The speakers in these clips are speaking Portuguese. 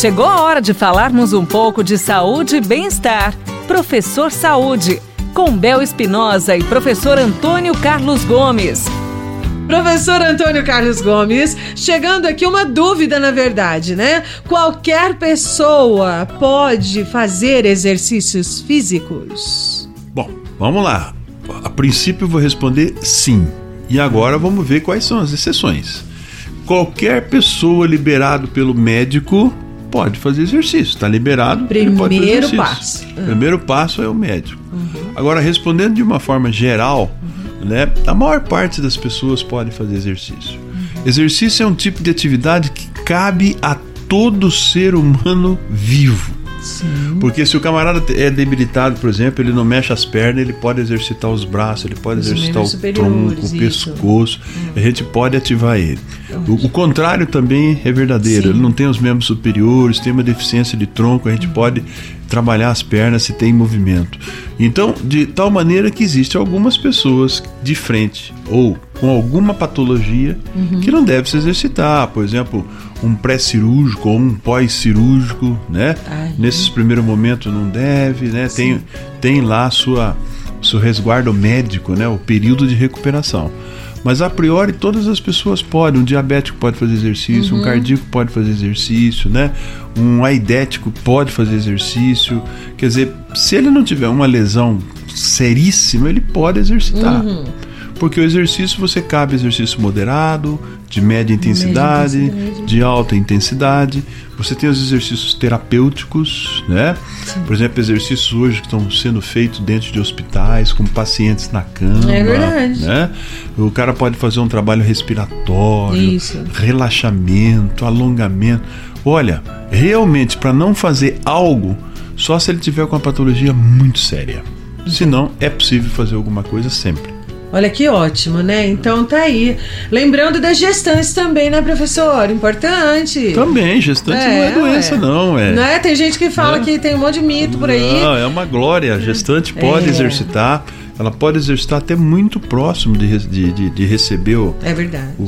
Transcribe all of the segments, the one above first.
Chegou a hora de falarmos um pouco de saúde e bem-estar. Professor Saúde, com Bel Espinosa e professor Antônio Carlos Gomes. Professor Antônio Carlos Gomes, chegando aqui uma dúvida, na verdade, né? Qualquer pessoa pode fazer exercícios físicos? Bom, vamos lá. A princípio eu vou responder sim. E agora vamos ver quais são as exceções. Qualquer pessoa liberado pelo médico pode fazer exercício, está liberado. Primeiro passo. Primeiro passo é o médico. Uhum. Agora, respondendo de uma forma geral, né? A maior parte das pessoas pode fazer exercício. Exercício é um tipo de atividade que cabe a todo ser humano vivo. Sim. Porque se o camarada é debilitado, por exemplo, ele não mexe as pernas, ele pode exercitar os braços, ele pode os exercitar o tronco, o pescoço, hum. a gente pode ativar ele. O, o, contrário também é verdadeiro, Sim. ele não tem os membros superiores, tem uma deficiência de tronco, a gente hum. pode trabalhar as pernas se tem movimento. Então, de tal maneira que existe algumas pessoas de frente ou com alguma patologia uhum. que não deve se exercitar, por exemplo, um pré-cirúrgico ou um pós-cirúrgico, né? Ai, Nesses primeiros momentos não deve, né? Tem, tem lá sua seu resguardo médico, né? O período de recuperação. Mas a priori todas as pessoas podem. Um diabético pode fazer exercício, uhum. um cardíaco pode fazer exercício, né? Um aidético pode fazer exercício. Quer dizer, se ele não tiver uma lesão seríssima, ele pode exercitar. Uhum. Porque o exercício você cabe exercício moderado, de média intensidade, média intensidade, de alta intensidade. Você tem os exercícios terapêuticos, né? Sim. Por exemplo, exercícios hoje que estão sendo feitos dentro de hospitais, com pacientes na cama. É verdade. Né? O cara pode fazer um trabalho respiratório, Isso. relaxamento, alongamento. Olha, realmente, para não fazer algo, só se ele tiver com uma patologia muito séria. Senão, é possível fazer alguma coisa sempre. Olha que ótimo, né? Então tá aí. Lembrando das gestantes também, né, professor? Importante. Também, gestante é, não é doença, é. não. É. Não é? Tem gente que fala é. que tem um monte de mito por aí. Não, é uma glória. A gestante pode é. exercitar. Ela pode exercitar até muito próximo de, de, de, de receber o, é verdade. o,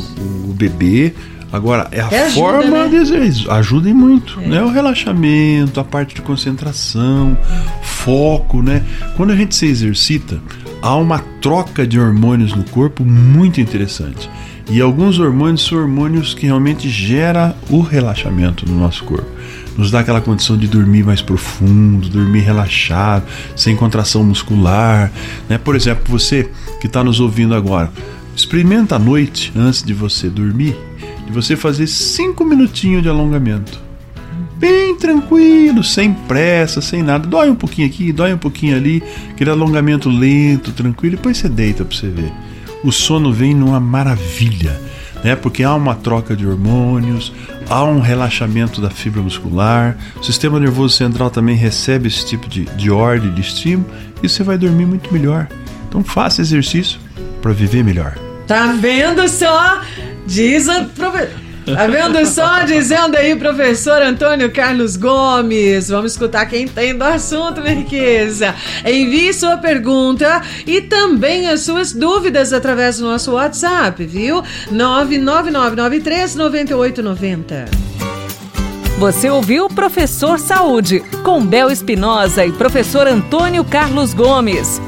o bebê. Agora, é a é forma ajuda, né? de exercício. Ajudem muito. É. Né? O relaxamento, a parte de concentração, foco, né? Quando a gente se exercita, há uma troca de hormônios no corpo muito interessante. E alguns hormônios são hormônios que realmente geram o relaxamento no nosso corpo. Nos dá aquela condição de dormir mais profundo, dormir relaxado, sem contração muscular. Né? Por exemplo, você que está nos ouvindo agora, experimenta à noite, antes de você dormir, de você fazer cinco minutinhos de alongamento bem tranquilo, sem pressa, sem nada. Dói um pouquinho aqui, dói um pouquinho ali, aquele alongamento lento, tranquilo, depois você deita para você ver. O sono vem numa maravilha, né? Porque há uma troca de hormônios, há um relaxamento da fibra muscular, o sistema nervoso central também recebe esse tipo de, de ordem, de estímulo, e você vai dormir muito melhor. Então faça exercício para viver melhor. Tá vendo só? Diz a. Tá vendo só? Dizendo aí, professor Antônio Carlos Gomes. Vamos escutar quem tem do assunto, minha riqueza. Envie sua pergunta e também as suas dúvidas através do nosso WhatsApp, viu? 999939890. Você ouviu Professor Saúde, com Bel Espinosa e professor Antônio Carlos Gomes.